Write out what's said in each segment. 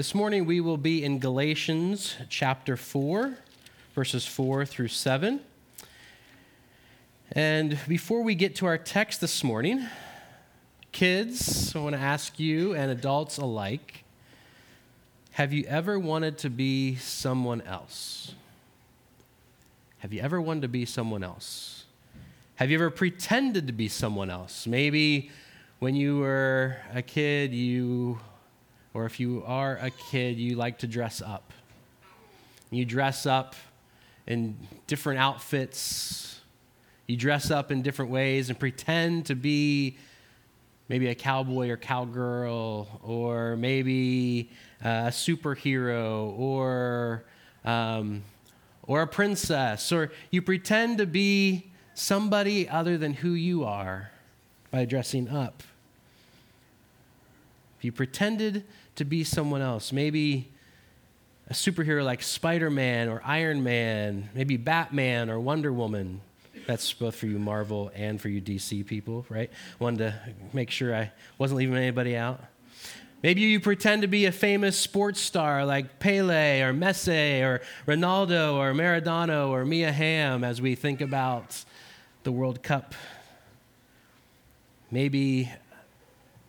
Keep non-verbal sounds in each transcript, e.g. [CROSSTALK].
This morning we will be in Galatians chapter 4, verses 4 through 7. And before we get to our text this morning, kids, I want to ask you and adults alike have you ever wanted to be someone else? Have you ever wanted to be someone else? Have you ever pretended to be someone else? Maybe when you were a kid, you or if you are a kid, you like to dress up. You dress up in different outfits. You dress up in different ways and pretend to be maybe a cowboy or cowgirl, or maybe a superhero, or, um, or a princess, or you pretend to be somebody other than who you are by dressing up. If you pretended to be someone else. Maybe a superhero like Spider Man or Iron Man, maybe Batman or Wonder Woman. That's both for you Marvel and for you DC people, right? Wanted to make sure I wasn't leaving anybody out. Maybe you pretend to be a famous sports star like Pele or Messi or Ronaldo or Maradona or Mia Hamm as we think about the World Cup. Maybe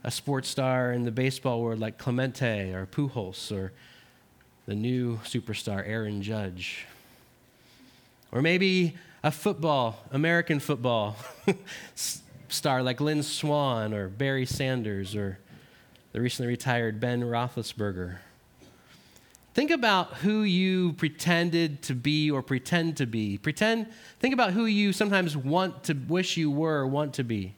a sports star in the baseball world like Clemente or Pujols or the new superstar Aaron Judge. Or maybe a football, American football [LAUGHS] star like Lynn Swann or Barry Sanders or the recently retired Ben Roethlisberger. Think about who you pretended to be or pretend to be. Pretend, think about who you sometimes want to wish you were or want to be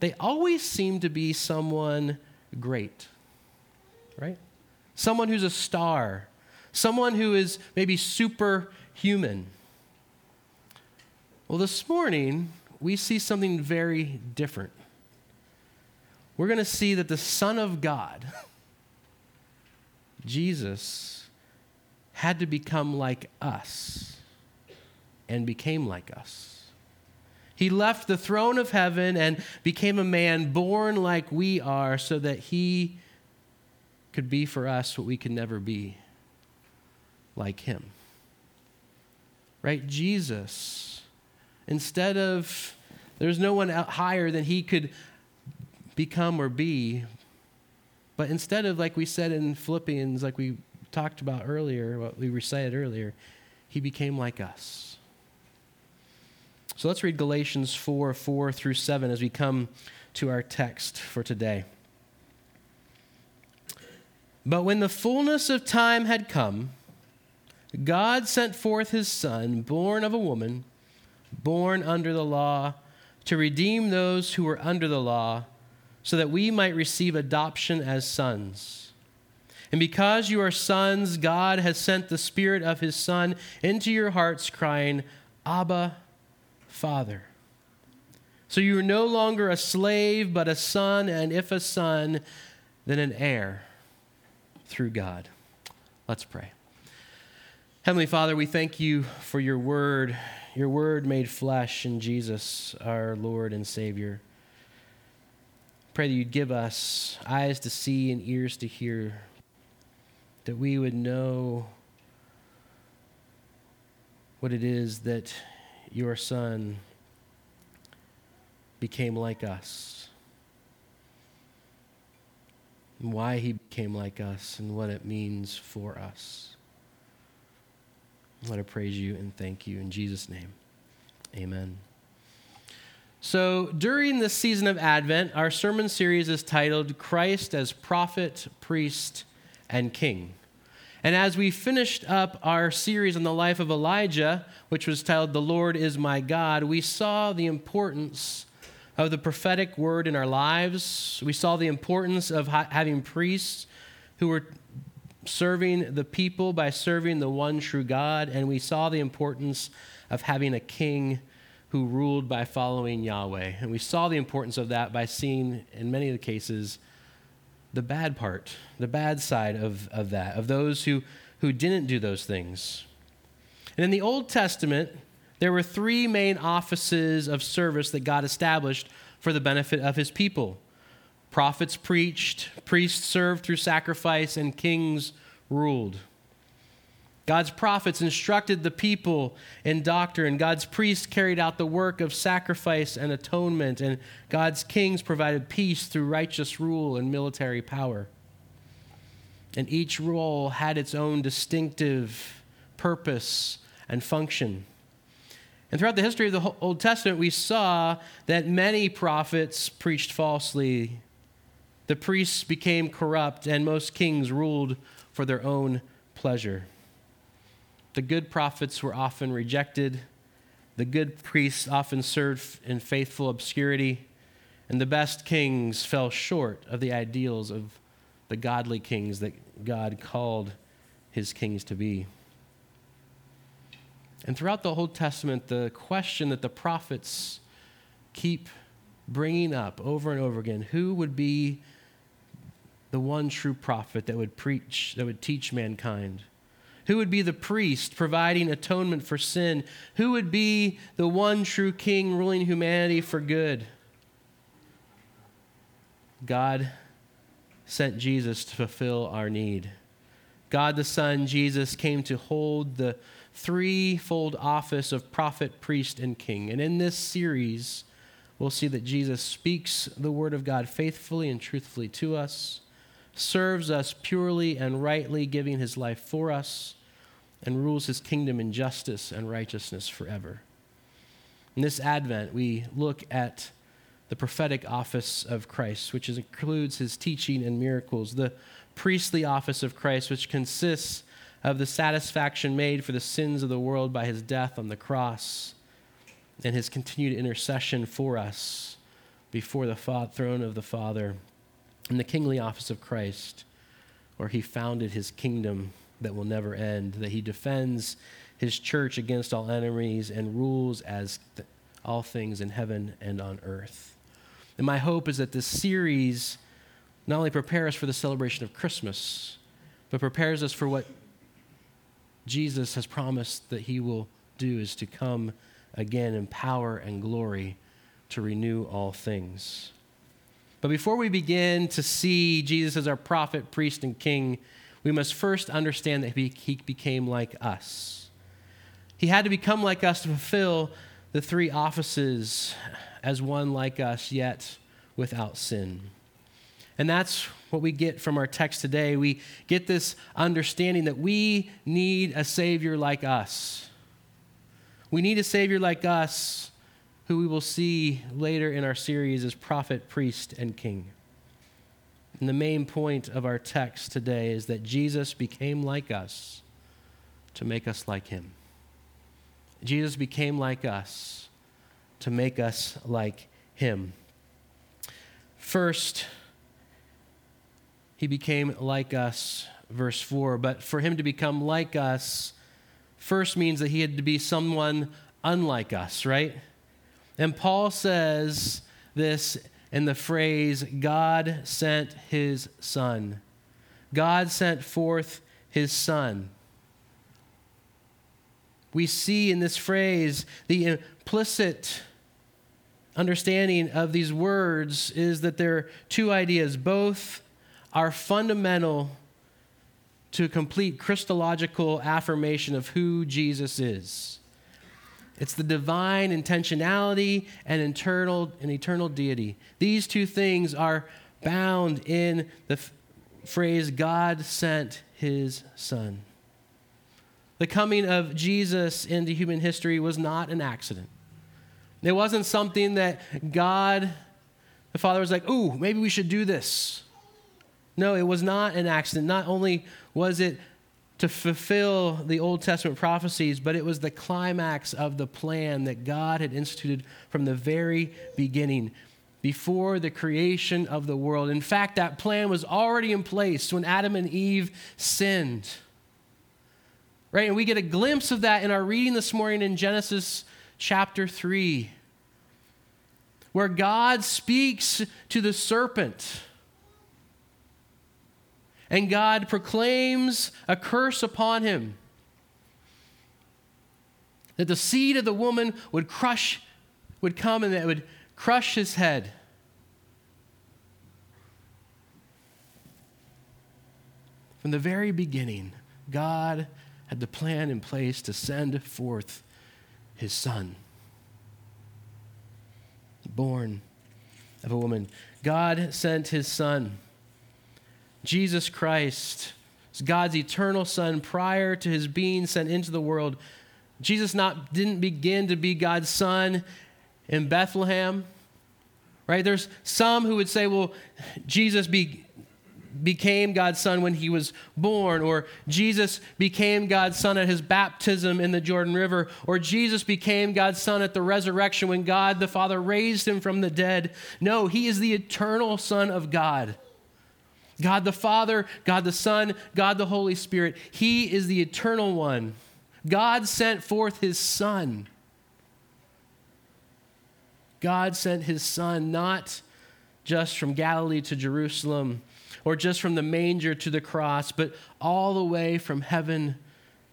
they always seem to be someone great, right? Someone who's a star, someone who is maybe superhuman. Well, this morning, we see something very different. We're going to see that the Son of God, [LAUGHS] Jesus, had to become like us and became like us. He left the throne of heaven and became a man born like we are so that he could be for us what we could never be like him. Right? Jesus, instead of, there's no one higher than he could become or be, but instead of, like we said in Philippians, like we talked about earlier, what we recited earlier, he became like us. So let's read Galatians 4 4 through 7 as we come to our text for today. But when the fullness of time had come, God sent forth his Son, born of a woman, born under the law, to redeem those who were under the law, so that we might receive adoption as sons. And because you are sons, God has sent the Spirit of his Son into your hearts, crying, Abba, Father. So you are no longer a slave, but a son, and if a son, then an heir through God. Let's pray. Heavenly Father, we thank you for your word, your word made flesh in Jesus, our Lord and Savior. Pray that you'd give us eyes to see and ears to hear, that we would know what it is that your Son became like us. And why he became like us and what it means for us. Want to praise you and thank you in Jesus' name. Amen. So, during this season of Advent, our sermon series is titled Christ as Prophet, Priest, and King. And as we finished up our series on the life of Elijah, which was titled The Lord is My God, we saw the importance of the prophetic word in our lives. We saw the importance of ha- having priests who were serving the people by serving the one true God. And we saw the importance of having a king who ruled by following Yahweh. And we saw the importance of that by seeing, in many of the cases, the bad part, the bad side of, of that, of those who, who didn't do those things. And in the Old Testament, there were three main offices of service that God established for the benefit of his people Prophets preached, priests served through sacrifice, and kings ruled. God's prophets instructed the people in doctrine. God's priests carried out the work of sacrifice and atonement, and God's kings provided peace through righteous rule and military power. And each role had its own distinctive purpose and function. And throughout the history of the Old Testament, we saw that many prophets preached falsely. The priests became corrupt, and most kings ruled for their own pleasure. The good prophets were often rejected. The good priests often served in faithful obscurity. And the best kings fell short of the ideals of the godly kings that God called his kings to be. And throughout the Old Testament, the question that the prophets keep bringing up over and over again who would be the one true prophet that would preach, that would teach mankind? Who would be the priest providing atonement for sin? Who would be the one true king ruling humanity for good? God sent Jesus to fulfill our need. God the Son, Jesus, came to hold the threefold office of prophet, priest, and king. And in this series, we'll see that Jesus speaks the word of God faithfully and truthfully to us, serves us purely and rightly, giving his life for us, and rules his kingdom in justice and righteousness forever. In this Advent, we look at the prophetic office of Christ, which includes his teaching and miracles, the priestly office of Christ, which consists of the satisfaction made for the sins of the world by his death on the cross and his continued intercession for us before the throne of the Father, and the kingly office of Christ, where he founded his kingdom that will never end, that he defends his church against all enemies and rules as th- all things in heaven and on earth. And my hope is that this series not only prepares us for the celebration of Christmas, but prepares us for what Jesus has promised that he will do is to come again in power and glory to renew all things. But before we begin to see Jesus as our prophet, priest, and king, we must first understand that he became like us. He had to become like us to fulfill the three offices as one like us, yet without sin. And that's what we get from our text today. We get this understanding that we need a Savior like us. We need a Savior like us, who we will see later in our series as prophet, priest, and king. And the main point of our text today is that Jesus became like us to make us like him. Jesus became like us to make us like him. First, he became like us, verse 4. But for him to become like us, first means that he had to be someone unlike us, right? And Paul says this in the phrase, God sent his son. God sent forth his son. We see in this phrase the implicit understanding of these words is that there are two ideas. Both are fundamental to a complete Christological affirmation of who Jesus is. It's the divine intentionality and internal and eternal deity. These two things are bound in the f- phrase God sent his son. The coming of Jesus into human history was not an accident. It wasn't something that God, the Father, was like, ooh, maybe we should do this. No, it was not an accident. Not only was it to fulfill the Old Testament prophecies, but it was the climax of the plan that God had instituted from the very beginning, before the creation of the world. In fact, that plan was already in place when Adam and Eve sinned. Right? And we get a glimpse of that in our reading this morning in Genesis chapter 3, where God speaks to the serpent and God proclaims a curse upon him that the seed of the woman would crush, would come and that would crush his head. From the very beginning, God had the plan in place to send forth his son, born of a woman. God sent his son. Jesus Christ, is God's eternal son, prior to his being sent into the world. Jesus not, didn't begin to be God's son in Bethlehem, right? There's some who would say, well, Jesus be, became God's son when he was born, or Jesus became God's son at his baptism in the Jordan River, or Jesus became God's son at the resurrection when God the Father raised him from the dead. No, he is the eternal Son of God. God the Father, God the Son, God the Holy Spirit. He is the eternal one. God sent forth his Son. God sent his Son not just from Galilee to Jerusalem or just from the manger to the cross, but all the way from heaven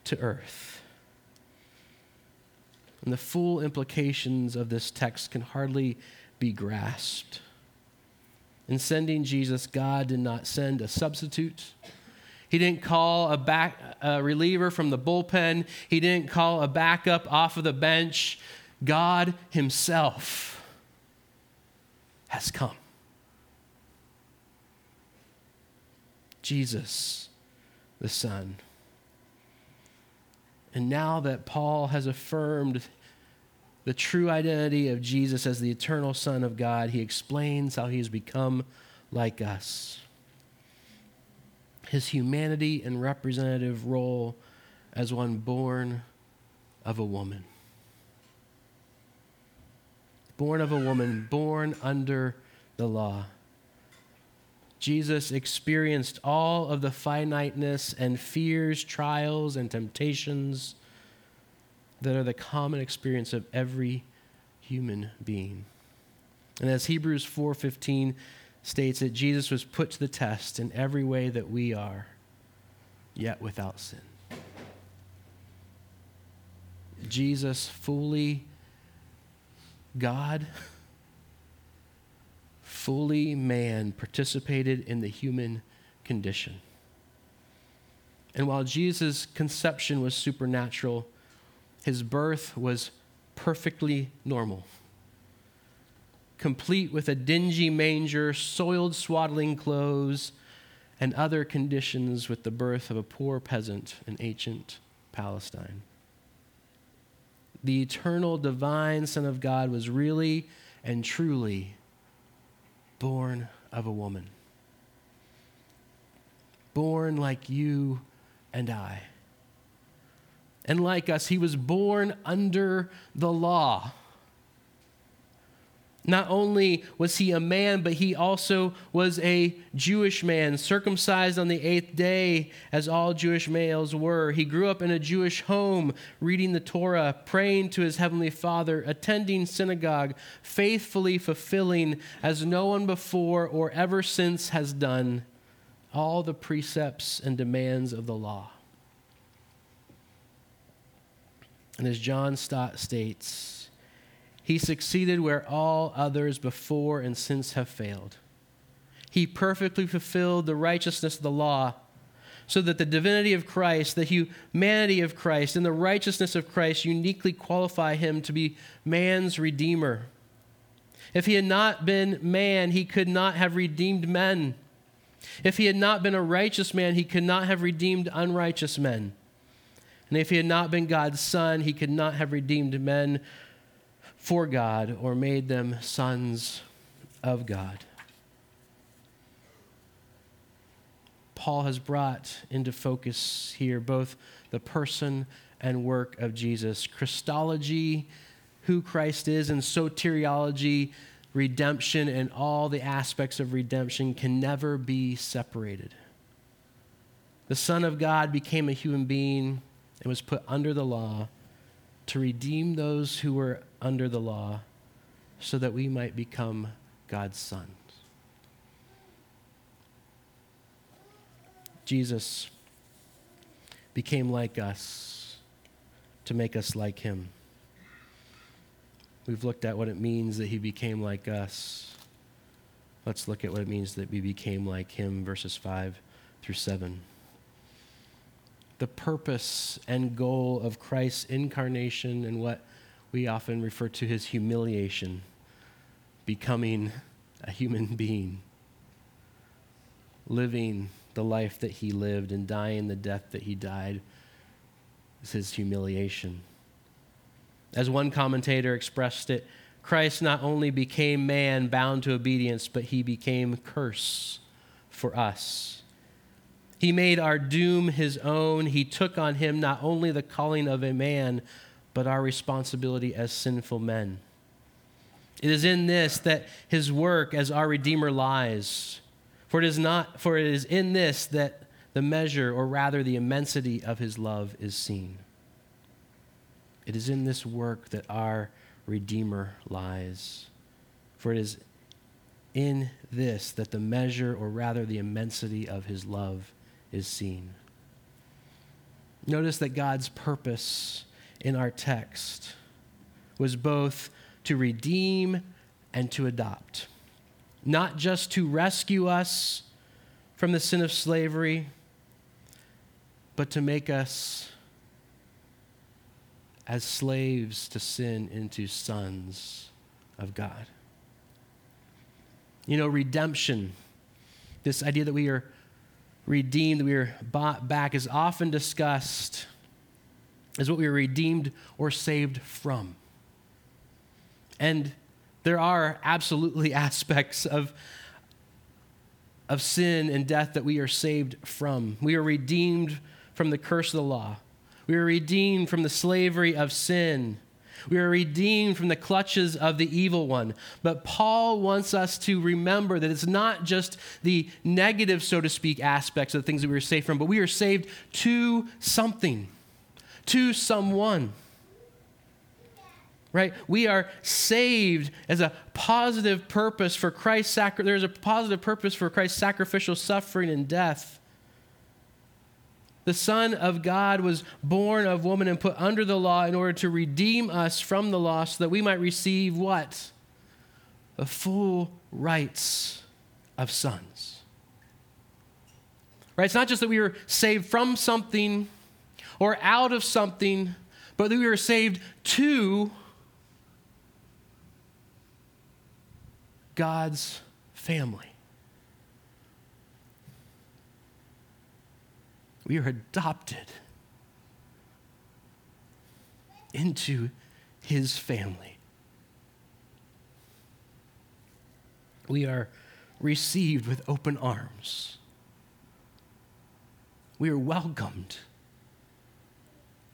to earth. And the full implications of this text can hardly be grasped. In sending Jesus, God did not send a substitute. He didn't call a back a reliever from the bullpen. He didn't call a backup off of the bench. God himself has come. Jesus, the Son. And now that Paul has affirmed the true identity of Jesus as the eternal Son of God, he explains how he has become like us. His humanity and representative role as one born of a woman. Born of a woman, born under the law. Jesus experienced all of the finiteness and fears, trials, and temptations that are the common experience of every human being. And as Hebrews 4:15 states that Jesus was put to the test in every way that we are, yet without sin. Jesus fully God fully man, participated in the human condition. And while Jesus' conception was supernatural, his birth was perfectly normal. Complete with a dingy manger, soiled swaddling clothes, and other conditions with the birth of a poor peasant in ancient Palestine. The eternal divine Son of God was really and truly born of a woman. Born like you and I. And like us, he was born under the law. Not only was he a man, but he also was a Jewish man, circumcised on the eighth day, as all Jewish males were. He grew up in a Jewish home, reading the Torah, praying to his heavenly Father, attending synagogue, faithfully fulfilling, as no one before or ever since has done, all the precepts and demands of the law. And as John Stott states, he succeeded where all others before and since have failed. He perfectly fulfilled the righteousness of the law so that the divinity of Christ, the humanity of Christ, and the righteousness of Christ uniquely qualify him to be man's redeemer. If he had not been man, he could not have redeemed men. If he had not been a righteous man, he could not have redeemed unrighteous men. And if he had not been God's son, he could not have redeemed men for God or made them sons of God. Paul has brought into focus here both the person and work of Jesus. Christology, who Christ is, and soteriology, redemption, and all the aspects of redemption can never be separated. The Son of God became a human being and was put under the law to redeem those who were under the law so that we might become God's sons. Jesus became like us to make us like him. We've looked at what it means that he became like us. Let's look at what it means that we became like him, verses 5 through 7. The purpose and goal of Christ's incarnation and what we often refer to as humiliation, becoming a human being, living the life that he lived and dying the death that he died is his humiliation. As one commentator expressed it, Christ not only became man bound to obedience, but he became curse for us. He made our doom his own. He took on him not only the calling of a man, but our responsibility as sinful men. It is in this that his work as our Redeemer lies. For it is not for it is in this that the measure, or rather the immensity of his love is seen. It is in this work that our Redeemer lies. For it is in this that the measure, or rather the immensity of his love is seen. Notice that God's purpose in our text was both to redeem and to adopt, not just to rescue us from the sin of slavery, but to make us as slaves to sin into sons of God. You know, redemption, this idea that we are redeemed, we are bought back, is often discussed as what we are redeemed or saved from. And there are absolutely [LAUGHS] aspects of, of sin and death that we are saved from. We are redeemed from the curse of the law. We are redeemed from the slavery of sin. We are redeemed from the clutches of the evil one. But Paul wants us to remember that it's not just the negative, so to speak, aspects of the things that we are saved from, but we are saved to something, to someone. Right? We are saved as a positive purpose for Christ's sacrifice. There's a positive purpose for Christ's sacrificial suffering and death. The Son of God was born of woman and put under the law in order to redeem us from the law so that we might receive what? The full rights of sons. Right? It's not just that we were saved from something or out of something, but that we were saved to God's family. We are adopted into his family. We are received with open arms. We are welcomed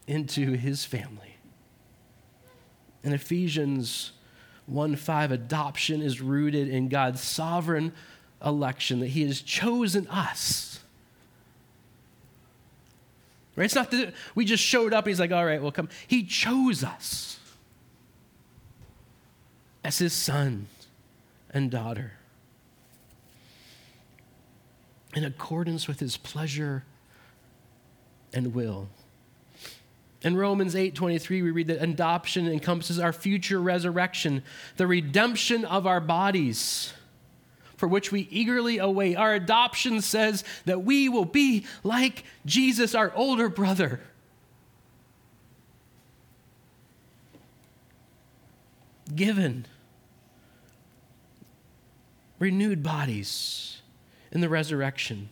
into his family. In Ephesians 1 5, adoption is rooted in God's sovereign election, that he has chosen us Right? It's not that we just showed up. He's like, all right, well, come. He chose us as his son and daughter in accordance with his pleasure and will. In Romans 8:23 we read that adoption encompasses our future resurrection, the redemption of our bodies for which we eagerly await. Our adoption says that we will be like Jesus, our older brother. Given renewed bodies in the resurrection.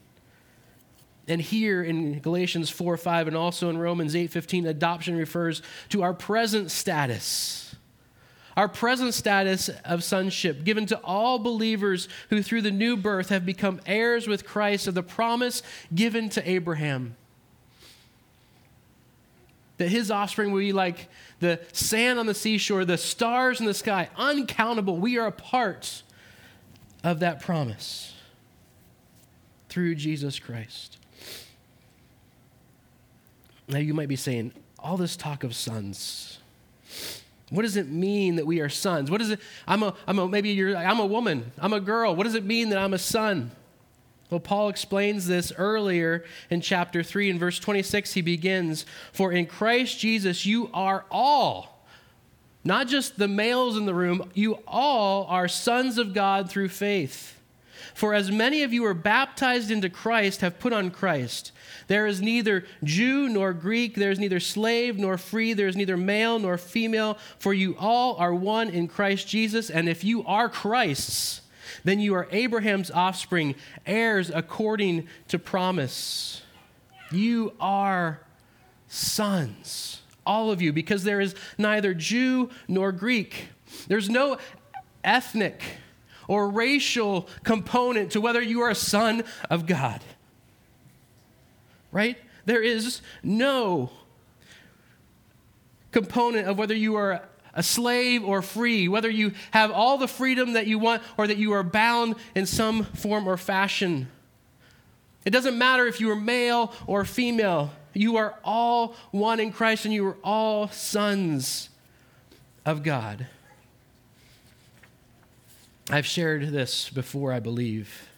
And here in Galatians 4 5 and also in Romans 8 15, adoption refers to our present status our present status of sonship, given to all believers who through the new birth have become heirs with Christ of the promise given to Abraham. That his offspring will be like the sand on the seashore, the stars in the sky, uncountable. We are a part of that promise through Jesus Christ. Now, you might be saying, all this talk of sons, what does it mean that we are sons? What is it? I'm a, I'm a maybe you're I'm a woman. I'm a girl. What does it mean that I'm a son? Well, Paul explains this earlier in chapter 3 in verse 26 he begins, "For in Christ Jesus you are all not just the males in the room, you all are sons of God through faith. For as many of you are baptized into Christ have put on Christ. There is neither Jew nor Greek, there is neither slave nor free, there is neither male nor female, for you all are one in Christ Jesus. And if you are Christ's, then you are Abraham's offspring, heirs according to promise. You are sons, all of you, because there is neither Jew nor Greek. There's no ethnic or racial component to whether you are a son of God. Right? There is no component of whether you are a slave or free, whether you have all the freedom that you want or that you are bound in some form or fashion. It doesn't matter if you are male or female. You are all one in Christ and you are all sons of God. I've shared this before, I believe.